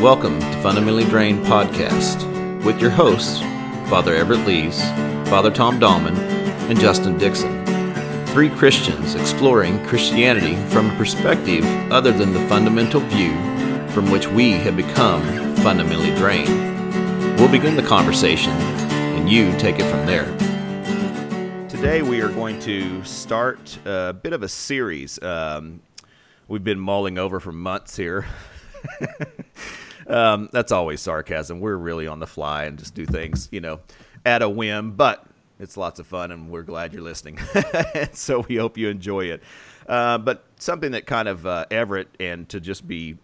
Welcome to Fundamentally Drained Podcast with your hosts, Father Everett Lees, Father Tom Dahlman, and Justin Dixon. Three Christians exploring Christianity from a perspective other than the fundamental view from which we have become fundamentally drained. We'll begin the conversation, and you take it from there. Today, we are going to start a bit of a series. Um, we've been mulling over for months here. um, that's always sarcasm. We're really on the fly and just do things, you know, at a whim, but it's lots of fun and we're glad you're listening. so we hope you enjoy it. Uh, but something that kind of uh, Everett, and to just be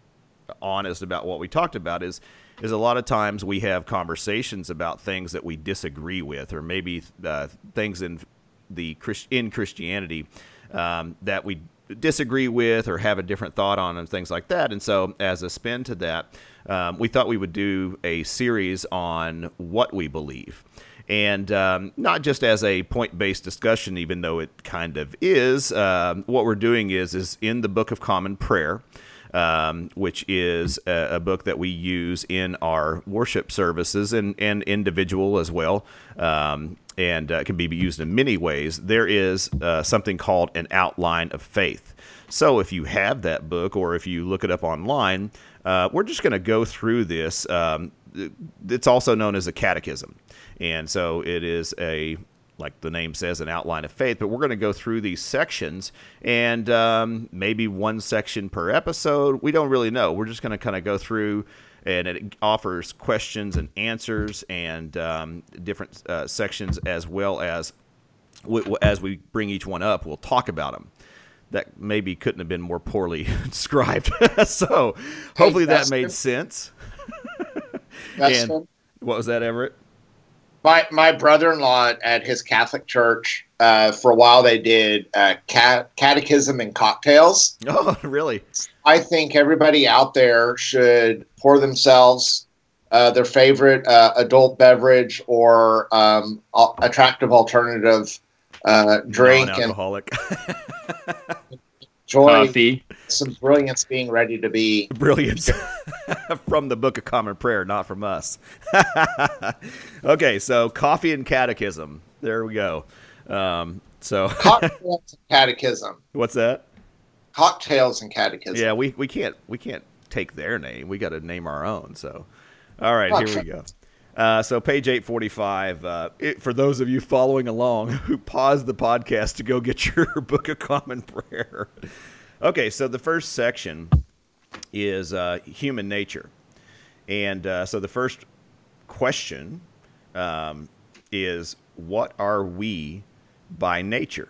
honest about what we talked about, is is a lot of times we have conversations about things that we disagree with, or maybe uh, things in the in Christianity um, that we disagree with or have a different thought on and things like that. And so, as a spin to that, um, we thought we would do a series on what we believe. And um, not just as a point-based discussion, even though it kind of is. Uh, what we're doing is is in the Book of Common Prayer, um, which is a, a, book that we use in our worship services and, and individual as well. Um, and uh, can be used in many ways. There is uh, something called an outline of faith. So if you have that book or if you look it up online, uh, we're just going to go through this. Um, it's also known as a catechism. And so it is a like the name says, an outline of faith. But we're going to go through these sections and um, maybe one section per episode. We don't really know. We're just going to kind of go through and it offers questions and answers and um, different uh, sections as well as as we bring each one up, we'll talk about them. That maybe couldn't have been more poorly described. so hopefully hey, that made sense. and what was that, Everett? My my brother-in-law at his Catholic church uh, for a while they did uh, cat- catechism and cocktails. Oh, really? I think everybody out there should pour themselves uh, their favorite uh, adult beverage or um, attractive alternative uh, drink Non-alcoholic. and joy Coffee. some brilliance being ready to be brilliance. From the book of common prayer not from us. Okay so coffee and catechism. There we go. Um, so cocktails and catechism. What's that? Cocktails and catechism. Yeah we, we can't we can't take their name. We got to name our own so. All right here we go uh, so page 845 uh, it, for those of you following along who paused the podcast to go get your book of common prayer. Okay so the first section is uh, human nature. And uh, so the first question um, is what are we by nature?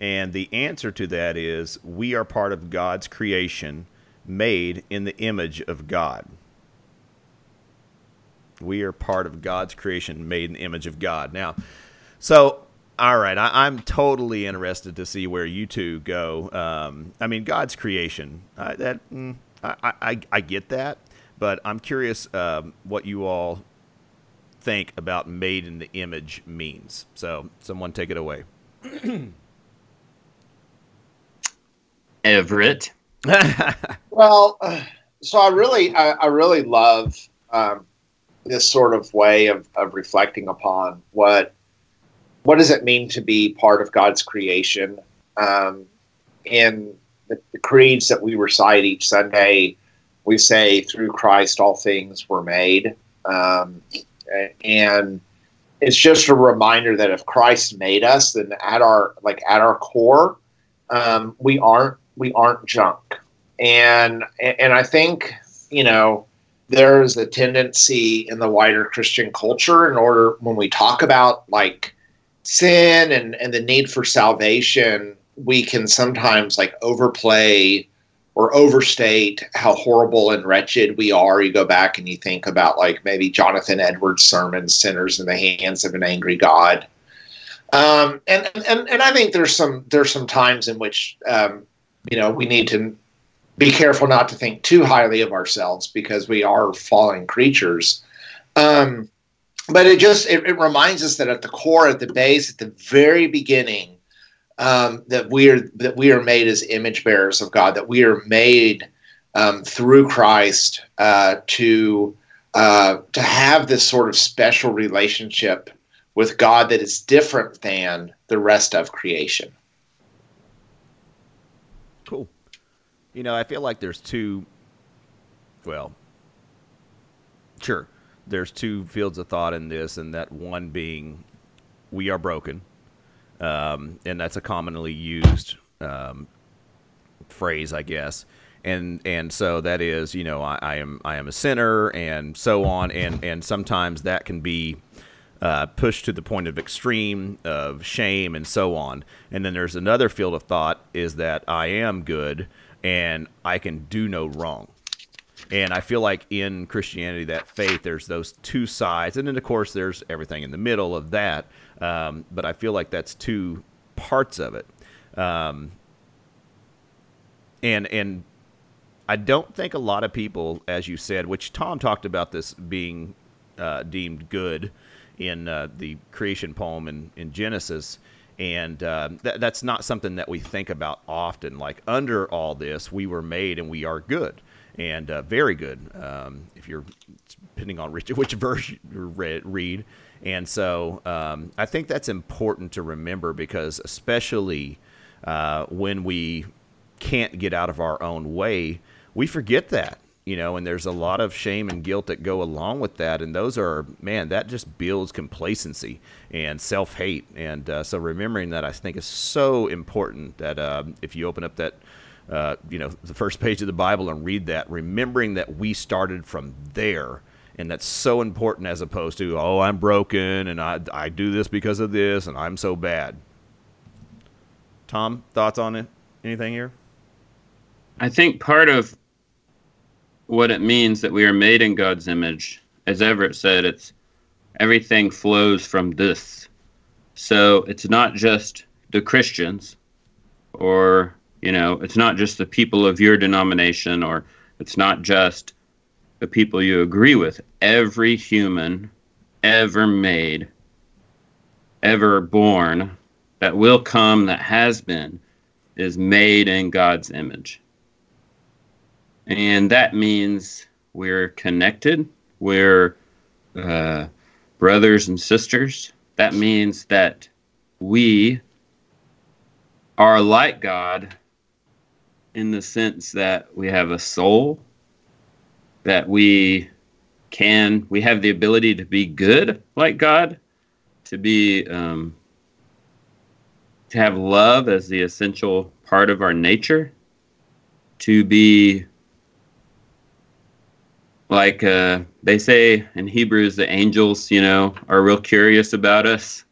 And the answer to that is we are part of god's creation made in the image of god we are part of God's creation, made in the image of God. Now, so all right, I, am totally interested to see where you two go. Um, I mean, God's creation. Uh, that mm, I, I, I get that, but I'm curious um, what you all think about "made in the image" means. So, someone take it away. Everett. well, uh, so I really, I, I really love um, this sort of way of, of reflecting upon what what does it mean to be part of God's creation. Um, in the, the, creeds that we recite each Sunday, we say, "Through Christ, all things were made," um, and it's just a reminder that if Christ made us, then at our like at our core, um, we aren't we aren't junk. And and I think you know there's a tendency in the wider Christian culture in order when we talk about like sin and, and the need for salvation, we can sometimes like overplay or overstate how horrible and wretched we are. You go back and you think about like maybe Jonathan Edwards' sermon, Sinners in the Hands of an Angry God. Um, and, and and I think there's some there's some times in which um, you know we need to be careful not to think too highly of ourselves because we are fallen creatures. Um, but it just it, it, reminds us that at the core, at the base, at the very beginning, um, that we are that we are made as image bearers of God. That we are made um, through Christ uh, to uh, to have this sort of special relationship with God that is different than the rest of creation. You know, I feel like there's two. Well, sure, there's two fields of thought in this, and that one being we are broken, um, and that's a commonly used um, phrase, I guess. And and so that is, you know, I, I, am I am a sinner, and so on, and and sometimes that can be uh, pushed to the point of extreme of shame and so on. And then there's another field of thought is that I am good and I can do no wrong. And I feel like in Christianity, that faith, there's those two sides, and then of course there's everything in the middle of that. Um, but I feel like that's two parts of it. Um, and and I don't think a lot of people, as you said, which Tom talked about this being uh, deemed good in uh, the creation poem in, in Genesis. And uh, th- that's not something that we think about often. Like, under all this, we were made and we are good and uh, very good um, if you're depending on which, which you read. And so um, I think that's important to remember because, especially uh, when we can't get out of our own way, we forget that you know, and there's a lot of shame and guilt that go along with that, and those are man, that just builds complacency and self hate, and uh, so remembering that I think is so important that uh, if you open up that. Uh, you know, the first page of the Bible and read that, remembering that we started from there. And that's so important as opposed to, oh, I'm broken and I, I do this because of this and I'm so bad. Tom, thoughts on it? Anything here? I think part of what it means that we are made in God's image. As Everett said, it's everything flows from this. So it's not just the Christians or, you know, it's not just the people of your denomination or it's not just the people you agree with. Every human ever made, ever born, that will come, that has been, is made in God's image. And that means we're connected, we're uh, brothers and sisters. That means that we are like God in the sense that we have a soul, that we can, we have the ability to be good like God, to be, um, to have love as the essential part of our nature, to be like uh, they say in Hebrews, the angels, you know, are real curious about us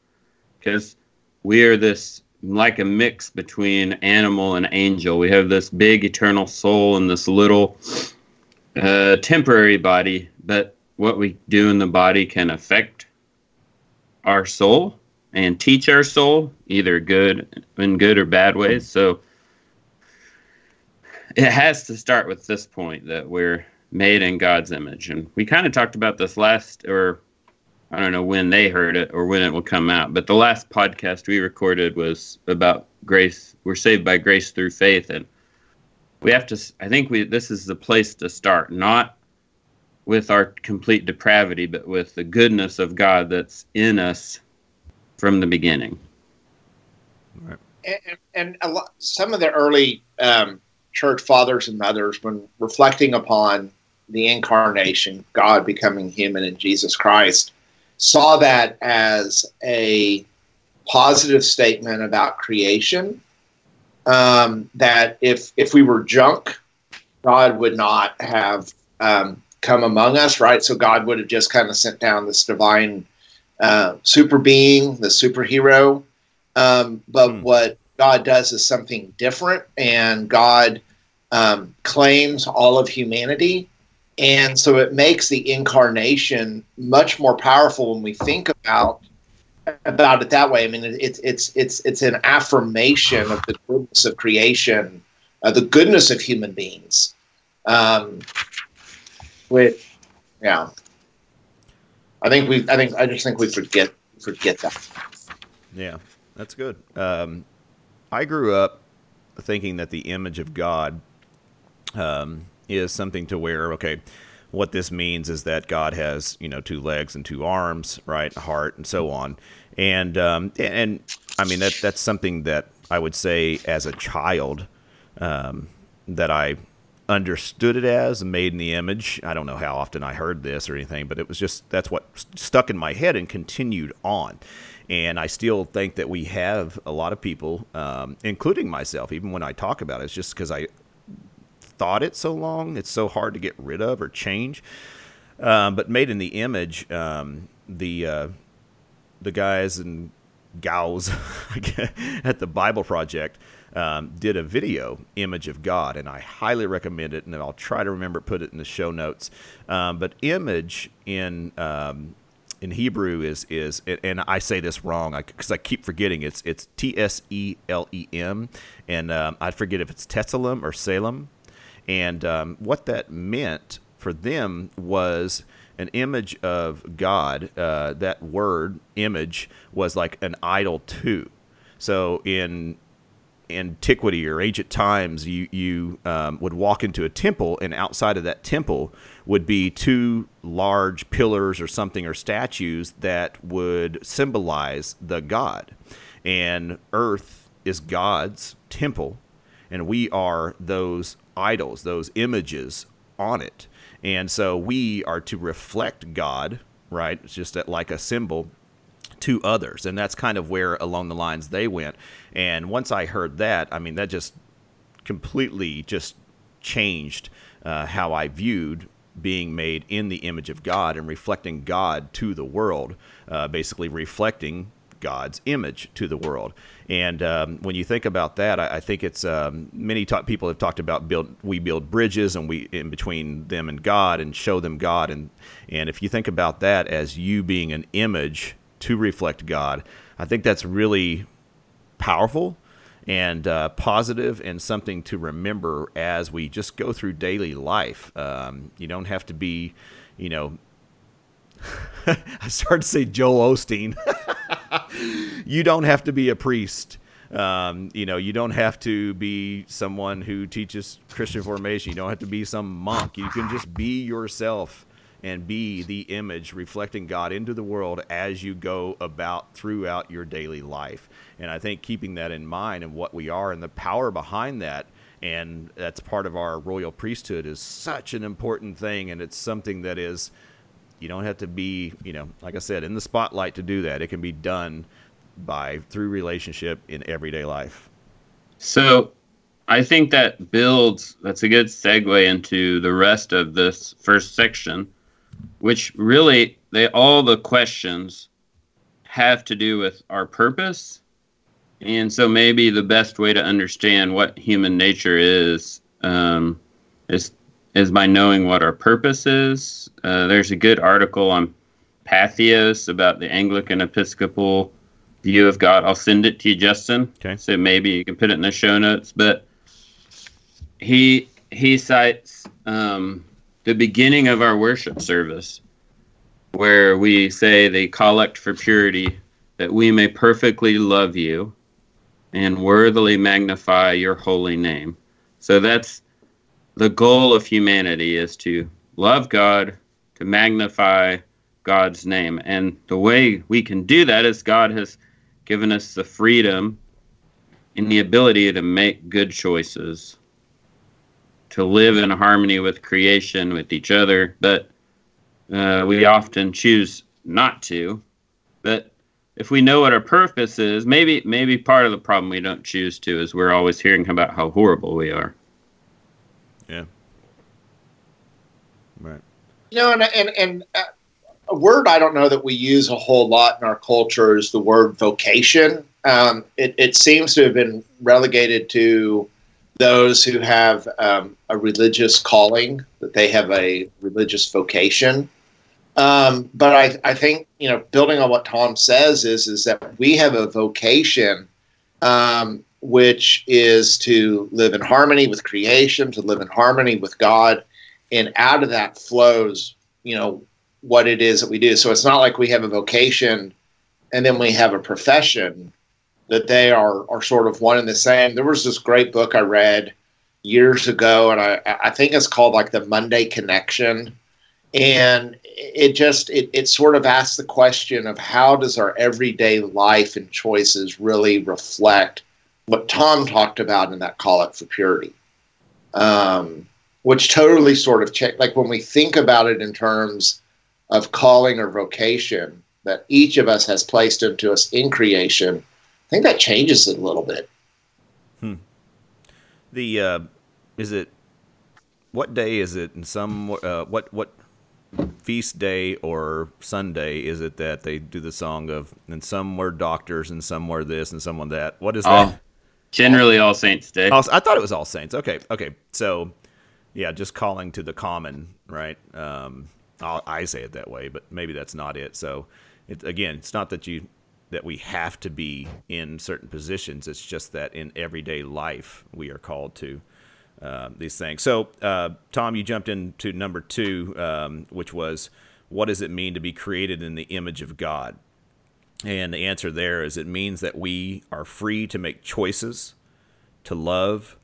because we are this like a mix between animal and angel. We have this big eternal soul and this little uh, temporary body, but what we do in the body can affect our soul and teach our soul either good in good or bad ways. So it has to start with this point that we're made in God's image. And we kind of talked about this last, or I don't know when they heard it or when it will come out, but the last podcast we recorded was about grace. We're saved by grace through faith. And we have to, I think we, this is the place to start, not with our complete depravity, but with the goodness of God that's in us from the beginning. Right. And, and a lot, some of the early um, church fathers and mothers, when reflecting upon the incarnation, God becoming human in Jesus Christ, saw that as a positive statement about creation. Um, that if if we were junk, God would not have um, come among us, right? So God would have just kind of sent down this divine uh, super being, the superhero. Um, but hmm. what God does is something different, and God um, claims all of humanity and so it makes the incarnation much more powerful when we think about about it that way. I mean, it's it's it's it's an affirmation of the goodness of creation, uh, the goodness of human beings. Um, which, yeah, I think we. I think I just think we forget forget that. Yeah, that's good. Um, I grew up thinking that the image of God um, is something to where okay, what this means is that God has you know two legs and two arms, right, a heart, and so on, and um, and I mean that that's something that I would say as a child um, that I understood it as made in the image. I don't know how often I heard this or anything, but it was just that's what stuck in my head and continued on. And I still think that we have a lot of people, um, including myself, even when I talk about it, it's just because I thought it so long, it's so hard to get rid of or change. Um, but made in the image, um, the uh, the guys and gals at the Bible Project um, did a video image of God, and I highly recommend it. And I'll try to remember put it in the show notes. Um, but image in um, in Hebrew is is and I say this wrong because I, I, keep forgetting it's it's T S E L E M, and um, I forget if it's Tessalem or Salem, and um, what that meant for them was an image of God. Uh, that word image was like an idol too. So in antiquity or ancient times, you you um, would walk into a temple, and outside of that temple would be two large pillars or something or statues that would symbolize the god. And Earth is God's temple, and we are those idols, those images on it. And so we are to reflect God, right? It's just like a symbol to others. And that's kind of where along the lines they went. And once I heard that, I mean, that just completely just changed uh, how I viewed being made in the image of God and reflecting God to the world, uh, basically reflecting God's image to the world. And um, when you think about that, I, I think it's um, many ta- people have talked about build we build bridges and we in between them and God and show them God. And and if you think about that as you being an image to reflect God. I think that's really powerful and uh, positive and something to remember as we just go through daily life. Um, you don't have to be, you know, I started to say Joel Osteen. you don't have to be a priest. Um, you know, you don't have to be someone who teaches Christian formation. You don't have to be some monk. You can just be yourself and be the image reflecting God into the world as you go about throughout your daily life. And I think keeping that in mind and what we are and the power behind that and that's part of our royal priesthood is such an important thing and it's something that is you don't have to be, you know, like I said, in the spotlight to do that. It can be done by through relationship in everyday life. So I think that builds that's a good segue into the rest of this first section which really they all the questions have to do with our purpose and so maybe the best way to understand what human nature is um, is is by knowing what our purpose is. Uh, there's a good article on Patheos about the Anglican Episcopal view of God. I'll send it to you, Justin. Okay. So maybe you can put it in the show notes. But he he cites um, the beginning of our worship service, where we say the collect for purity, that we may perfectly love you and worthily magnify your holy name. So that's the goal of humanity is to love God, to magnify God's name. And the way we can do that is God has given us the freedom and the ability to make good choices to live in harmony with creation, with each other, but uh, we often choose not to. But if we know what our purpose is, maybe maybe part of the problem we don't choose to is we're always hearing about how horrible we are. Yeah. Right. You know, and and and uh, a word I don't know that we use a whole lot in our culture is the word vocation. Um, it, it seems to have been relegated to those who have um, a religious calling, that they have a religious vocation. Um, but I, I think you know, building on what Tom says is is that we have a vocation, um, which is to live in harmony with creation, to live in harmony with God, and out of that flows, you know, what it is that we do. So it's not like we have a vocation and then we have a profession that they are are sort of one and the same. There was this great book I read years ago, and I, I think it's called like the Monday Connection. And it just it, it sort of asks the question of how does our everyday life and choices really reflect what Tom talked about in that collect for purity, um, which totally sort of check like when we think about it in terms of calling or vocation that each of us has placed into us in creation, I think that changes it a little bit. Hmm. The uh, is it what day is it in some uh, what what feast day or Sunday is it that they do the song of and some were doctors and some were this and some were that? What is that? Generally All Saints Day. Oh, I thought it was All Saints. Okay, okay. So yeah, just calling to the common, right? Um, I'll, I say it that way, but maybe that's not it. So it, again, it's not that you that we have to be in certain positions. It's just that in everyday life we are called to uh, these things. So, uh, Tom, you jumped into number two, um, which was what does it mean to be created in the image of God? And the answer there is it means that we are free to make choices, to love,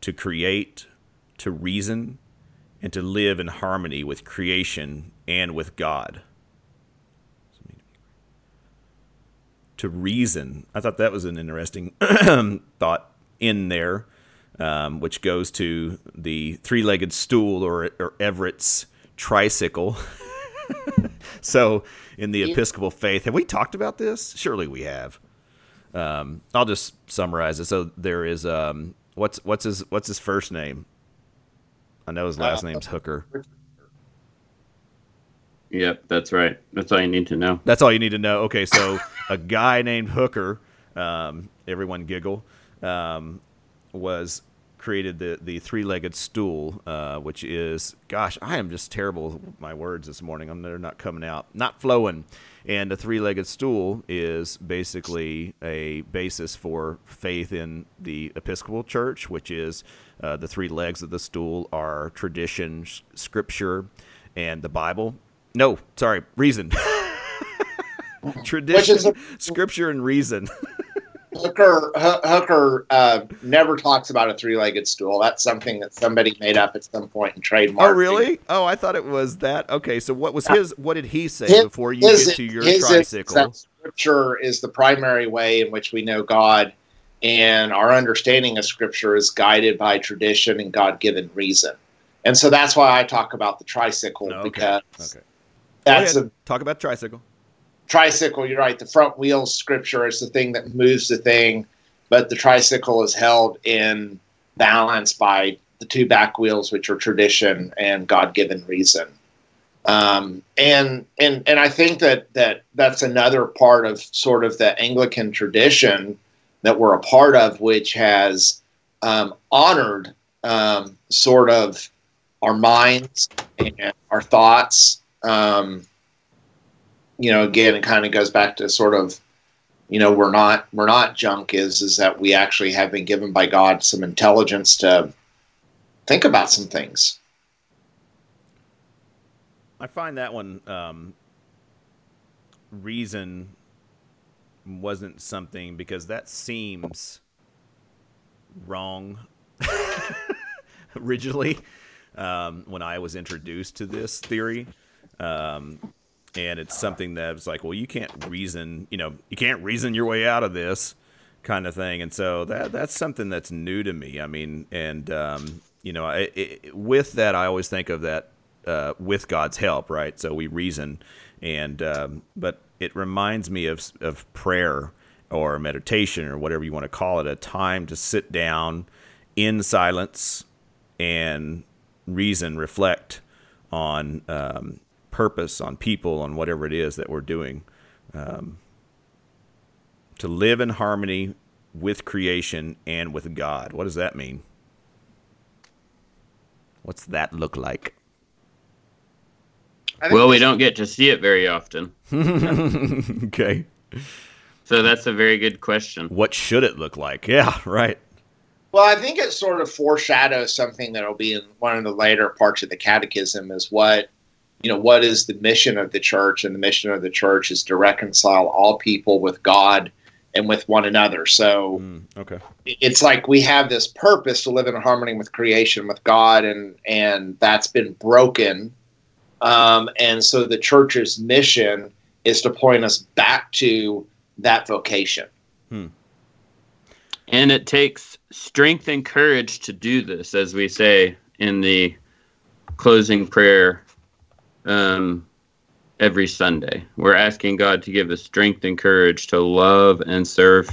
to create, to reason, and to live in harmony with creation and with God. To reason. I thought that was an interesting thought in there um, which goes to the three legged stool or, or Everett's tricycle. so, in the Episcopal faith, have we talked about this? Surely we have. Um, I'll just summarize it. So there is um, what's what's his what's his first name? I know his last uh, name's Hooker. Yep, that's right. That's all you need to know. That's all you need to know. Okay, so a guy named Hooker, um, everyone giggle, um, was created the the three legged stool, uh, which is gosh, I am just terrible with my words this morning. I'm they're not coming out, not flowing. And a three legged stool is basically a basis for faith in the Episcopal Church, which is uh, the three legs of the stool are tradition, scripture, and the Bible. No, sorry, reason. tradition, scripture, and reason. Hooker Hooker uh, never talks about a three-legged stool. That's something that somebody made up at some point in trademark. Oh, really? Oh, I thought it was that. Okay, so what was his? What did he say his, before you his, get to your tricycle? Is scripture is the primary way in which we know God, and our understanding of Scripture is guided by tradition and God-given reason. And so that's why I talk about the tricycle okay. because okay. that's a talk about tricycle tricycle, you're right. The front wheel scripture is the thing that moves the thing, but the tricycle is held in balance by the two back wheels, which are tradition and God given reason. Um, and and and I think that that that's another part of sort of the Anglican tradition that we're a part of, which has um, honored um, sort of our minds and our thoughts um, you know, again, it kind of goes back to sort of, you know, we're not we're not junk. Is is that we actually have been given by God some intelligence to think about some things. I find that one um, reason wasn't something because that seems wrong originally um, when I was introduced to this theory. Um, and it's something that's like, well, you can't reason, you know, you can't reason your way out of this kind of thing, and so that that's something that's new to me. I mean, and um, you know, I, it, with that, I always think of that uh, with God's help, right? So we reason, and um, but it reminds me of of prayer or meditation or whatever you want to call it, a time to sit down in silence and reason, reflect on um, purpose, on people, on whatever it is that we're doing. Um, to live in harmony with creation and with God. What does that mean? What's that look like? Well, we don't get to see it very often. okay. So that's a very good question. What should it look like? Yeah, right. Well, I think it sort of foreshadows something that'll be in one of the later parts of the catechism is what you know, what is the mission of the church? And the mission of the church is to reconcile all people with God and with one another. So Mm, okay. it's like we have this purpose to live in harmony with creation, with God, and and that's been broken. Um, and so the church's mission is to point us back to that vocation. And it takes strength and courage to do this, as we say in the closing prayer um, every Sunday. We're asking God to give us strength and courage to love and serve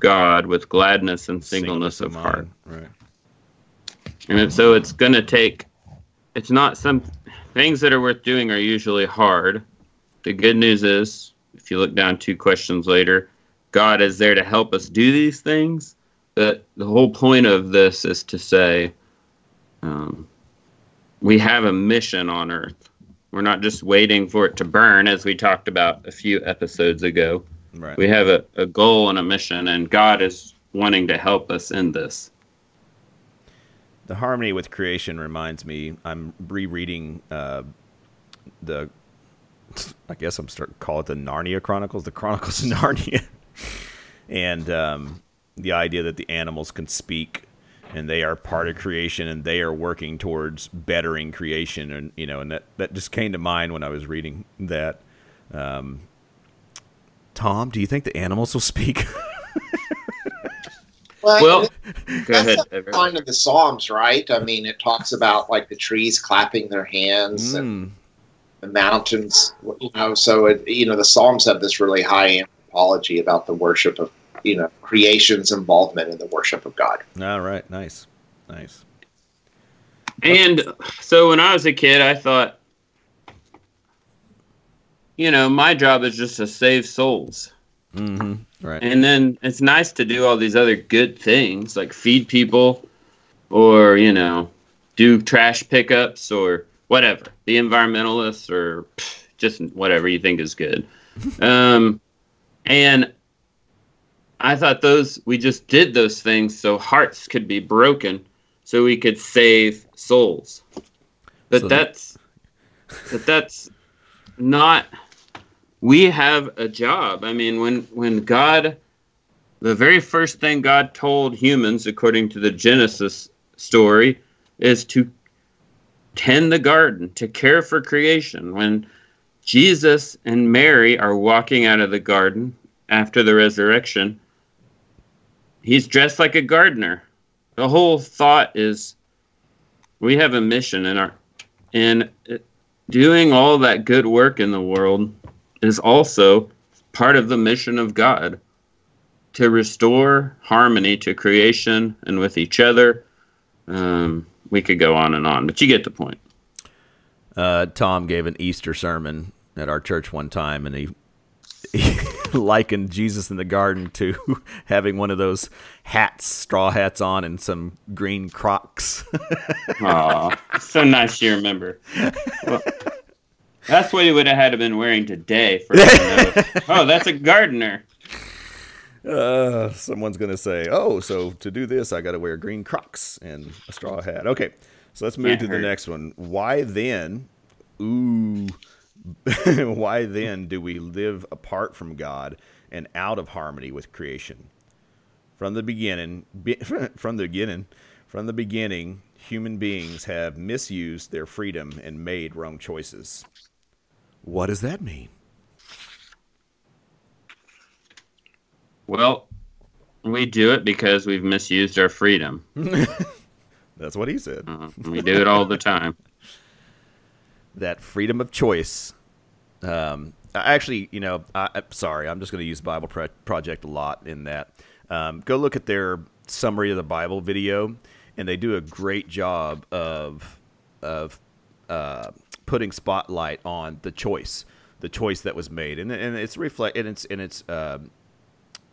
God with gladness and singleness, of heart. Right. And so it's going to take, it's not some things that are worth doing are usually hard. The good news is, if you look down two questions later, God is there to help us do these things. But the whole point of this is to say, um, we have a mission on earth. We're not just waiting for it to burn, as we talked about a few episodes ago. Right. We have a, a goal and a mission, and God is wanting to help us in this. The harmony with creation reminds me. I'm rereading uh, the. I guess I'm starting to call it the Narnia Chronicles, the Chronicles of Narnia, and um, the idea that the animals can speak and they are part of creation and they are working towards bettering creation, and you know, and that that just came to mind when I was reading that. Um, Tom, do you think the animals will speak? Well, go that's ahead. the Everett. of the Psalms, right? I mean, it talks about like the trees clapping their hands and Mm, the mountains, you know. So it, you know, the Psalms have this really high anthropology about the worship of, you know, creation's involvement in the worship of God. all right, nice, nice. And so when I was a kid, I thought, you know, my job is just to save souls. hmm Right. And then it's nice to do all these other good things like feed people or, you know, do trash pickups or whatever, be environmentalists or just whatever you think is good. Um, and I thought those, we just did those things so hearts could be broken so we could save souls. But So- that's, but that's not we have a job. I mean, when when God, the very first thing God told humans, according to the Genesis story, is to tend the garden, to care for creation. When Jesus and Mary are walking out of the garden after the resurrection, he's dressed like a gardener. The whole thought is we have a mission in our and doing all that good work in the world is also part of the mission of God to restore harmony to creation and with each other. Um, we could go on and on, but you get the point. Uh, Tom gave an Easter sermon at our church one time, and he, he likened Jesus in the garden to having one of those hats, straw hats on, and some green Crocs. Aw, so nice you remember. Well, that's what he would have had to been wearing today for us to know. Oh, that's a gardener. uh, someone's gonna say, "Oh, so to do this, I got to wear green Crocs and a straw hat." Okay, so let's move Can't to the next one. Why then? Ooh, why then do we live apart from God and out of harmony with creation? From the beginning, be, from the beginning, from the beginning, human beings have misused their freedom and made wrong choices. What does that mean? Well, we do it because we've misused our freedom. That's what he said. Uh, we do it all the time. that freedom of choice. Um, actually, you know, I, I'm sorry, I'm just going to use Bible Pro- Project a lot in that. Um, go look at their summary of the Bible video, and they do a great job of of uh, putting spotlight on the choice, the choice that was made, and and it's reflect and it's and it's um,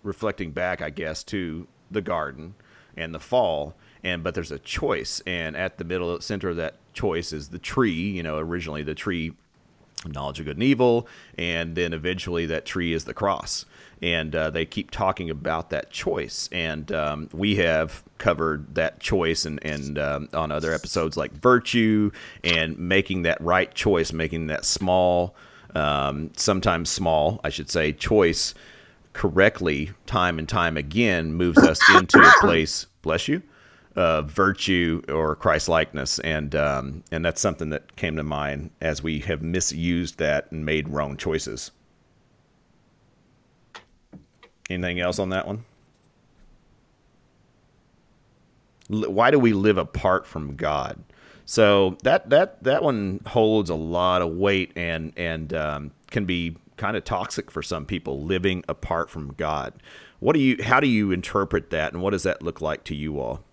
reflecting back, I guess, to the garden and the fall. And but there's a choice, and at the middle center of that choice is the tree. You know, originally the tree, knowledge of good and evil, and then eventually that tree is the cross. And uh, they keep talking about that choice, and um, we have covered that choice and and um, on other episodes like virtue and making that right choice, making that small, um, sometimes small, I should say, choice correctly time and time again moves us into a place, bless you, virtue or Christ likeness. And, um, and that's something that came to mind as we have misused that and made wrong choices. Anything else on that one? Why do we live apart from God? So that that that one holds a lot of weight and and um, can be kind of toxic for some people living apart from God. What do you how do you interpret that and what does that look like to you all?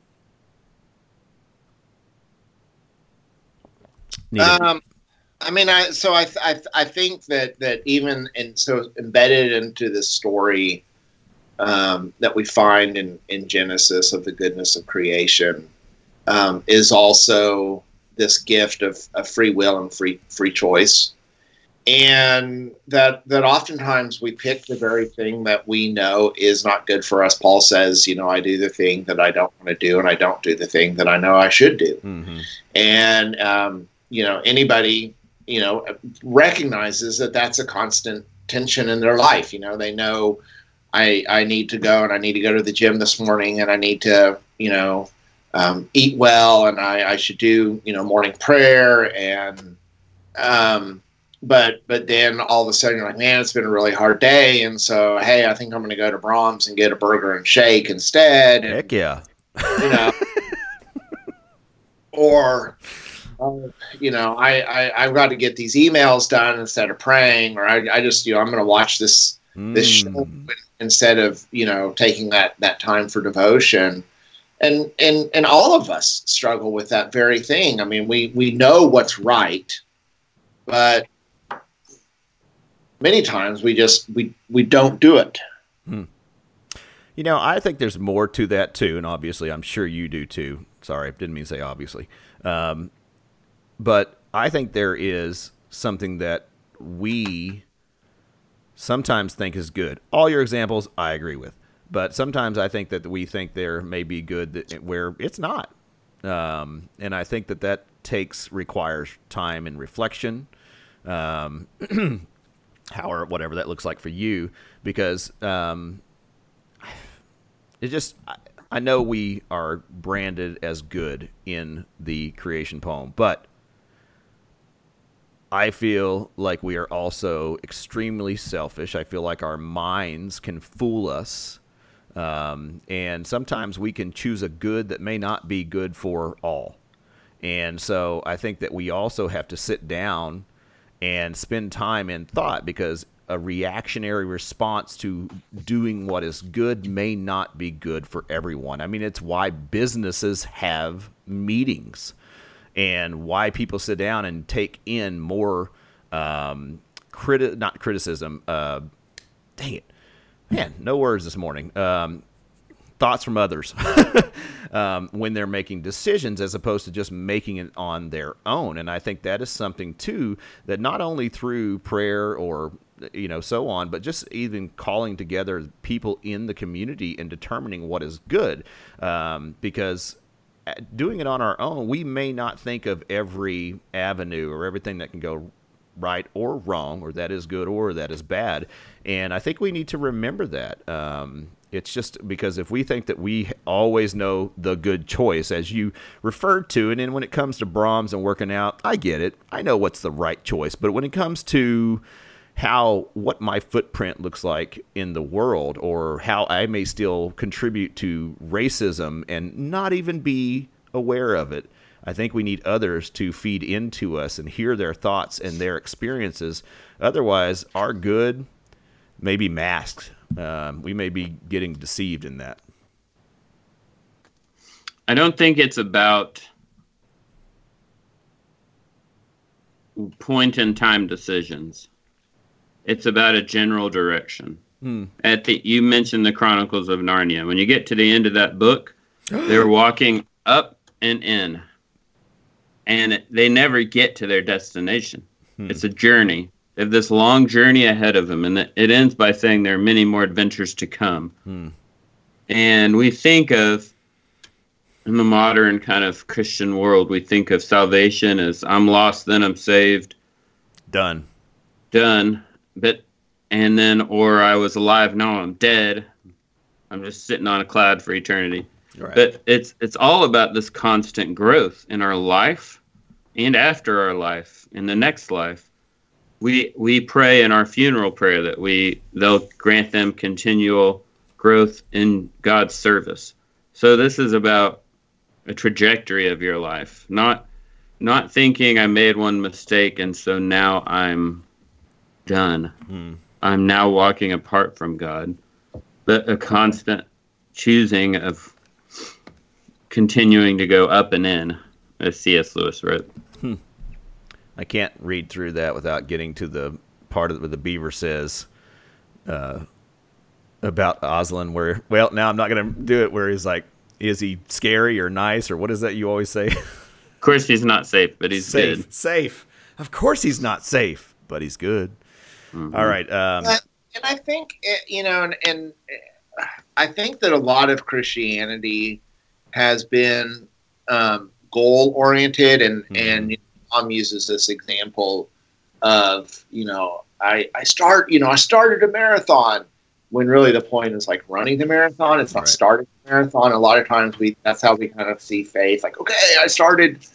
Um, I mean, I so I I I think that that even and so embedded into the story um, that we find in in Genesis of the goodness of creation um, is also this gift of, of free will and free free choice. And that that oftentimes we pick the very thing that we know is not good for us. Paul says you know i do the thing that i don't want to do and i don't do the thing that i know i should do. Mm-hmm. and um, you know anybody you know recognizes that that's a constant tension in their life. You know they know i i need to go and i need to go to the gym this morning and i need to you know um, eat well and I, I should do you know morning prayer and um, but but then all of a sudden you're like man it's been a really hard day. And so hey I think I'm going to go to Braum's and get a burger and shake instead. And, heck yeah. You know? Or you know I, I I've got to get these emails done instead of praying or I, I just you know I'm going to watch this mm. this show hmm. instead of you know taking that that time for devotion and and and all of us struggle with that very thing. I mean, we we know what's right, but many times we just we we don't do it. Hmm. You know, I think there's more to that too, and obviously, I'm sure you do too. Sorry, I didn't mean to say obviously, um, but I think there is something that we sometimes think is good. All your examples, I agree with. But sometimes I think that we think there may be good that, where it's not. Um, and I think that that takes requires time and reflection, um, however, whatever that looks like for you, because um, it just I, I know we are branded as good in the creation poem, but I feel like we are also extremely selfish. I feel like our minds can fool us um, and sometimes we can choose a good that may not be good for all. And so I think that we also have to sit down and spend time in thought because a reactionary response to doing what is good may not be good for everyone. I mean, it's why businesses have meetings and why people sit down and take in more um, criti- not criticism. Uh, dang it, man, no words this morning. Um, thoughts from others um, when they're making decisions as opposed to just making it on their own. And I think that is something too that not only through prayer or you know so on, but just even calling together people in the community and determining what is good, um, because doing it on our own, we may not think of every avenue or everything that can go right or wrong, or that is good or that is bad. And I think we need to remember that. Um, it's just because if we think that we always know the good choice, as you referred to, and then when it comes to Braum's and working out, I get it. I know what's the right choice. But when it comes to how what my footprint looks like in the world or how I may still contribute to racism and not even be aware of it, I think we need others to feed into us and hear their thoughts and their experiences. Otherwise, our good may be masked. Um, we may be getting deceived in that. I don't think it's about point in time decisions. It's about a general direction. Hmm. At the you mentioned the Chronicles of Narnia. When you get to the end of that book, they're walking up and in and it, they never get to their destination. Hmm. It's a journey. They have this long journey ahead of them, and it ends by saying there are many more adventures to come. Hmm. And we think of, in the modern kind of Christian world, we think of salvation as I'm lost, then I'm saved. Done. Done. But and then or I was alive, now I'm dead. I'm just sitting on a cloud for eternity. Right. But it's it's all about this constant growth in our life and after our life, in the next life. We we pray in our funeral prayer that we they'll grant them continual growth in God's service. So this is about a trajectory of your life, not not thinking I made one mistake and so now I'm done. Hmm. I'm now walking apart from God. But a constant choosing of continuing to go up and in, as C.S. Lewis wrote. Hmm. I can't read through that without getting to the part of where the beaver says uh, about Aslan, where, well, now I'm not going to do it, where he's like, is he scary or nice or what is that you always say? of course, he's not safe, but he's safe, good. Safe. Of course, he's not safe, but he's good. Mm-hmm. All right. Um, and I think, eh, you know, and, and I think that a lot of Christianity has been um, goal oriented, and mm-hmm. and Tom uses this example of you know I I start you know I started a marathon when really the point is like running the marathon. It's not right. starting the marathon. A lot of times we that's how we kind of see faith. Like okay, I started,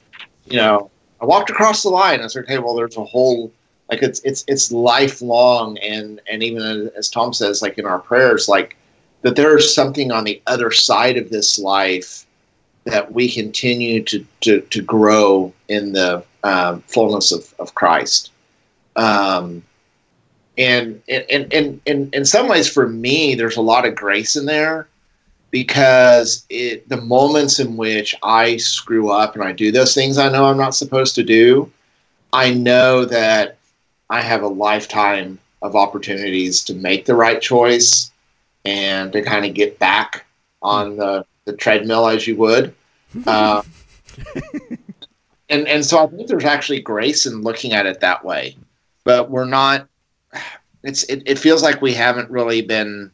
you know, I walked across the line. I said, okay. Well, there's a whole like it's it's it's lifelong, and and even as Tom says, like in our prayers, like that there's something on the other side of this life that we continue to, to, to grow in the um, fullness of, of Christ. Um, and and, and, and in some ways, for me, there's a lot of grace in there because it, the moments in which I screw up and I do those things I know I'm not supposed to do, I know that I have a lifetime of opportunities to make the right choice and to kind of get back on the, the treadmill as you would. Uh, and and so I think there's actually grace in looking at it that way, but we're not. It's it, it feels like we haven't really been.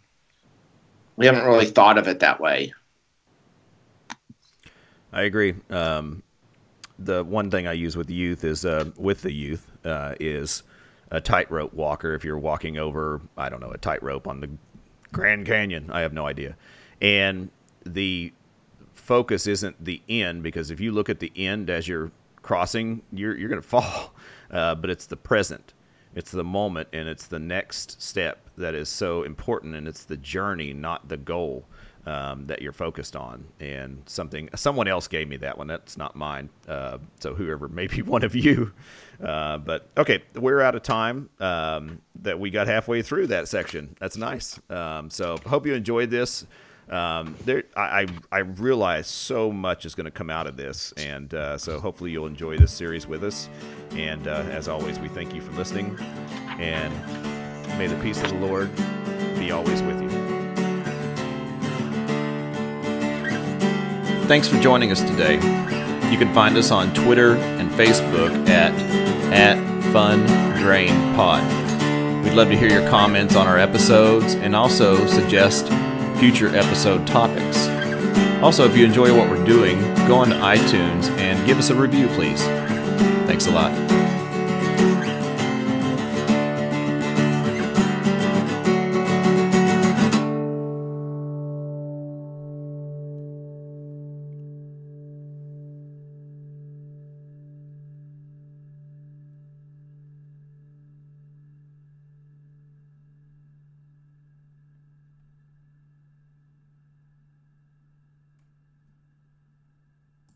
We haven't really thought of it that way. I agree. Um, the one thing I use with youth is uh, with the youth uh, is a tightrope walker. If you're walking over, I don't know, a tightrope on the Grand Canyon. I have no idea. And the focus isn't the end because if you look at the end as you're crossing, you're you're going to fall. Uh, but it's the present, it's the moment, and it's the next step that is so important, and it's the journey, not the goal. Um, that you're focused on, and something someone else gave me that one. That's not mine. Uh, so whoever, maybe one of you. Uh, but okay, we're out of time. Um, that we got halfway through that section. That's nice. Um, so hope you enjoyed this. Um, there, I, I realize so much is going to come out of this, and uh, so hopefully you'll enjoy this series with us. And uh, as always, we thank you for listening, and may the peace of the Lord be always with you. Thanks for joining us today. You can find us on Twitter and Facebook at at Fun Drain Pod. We'd love to hear your comments on our episodes and also suggest future episode topics. Also, if you enjoy what we're doing, go on to iTunes and give us a review, please. Thanks a lot.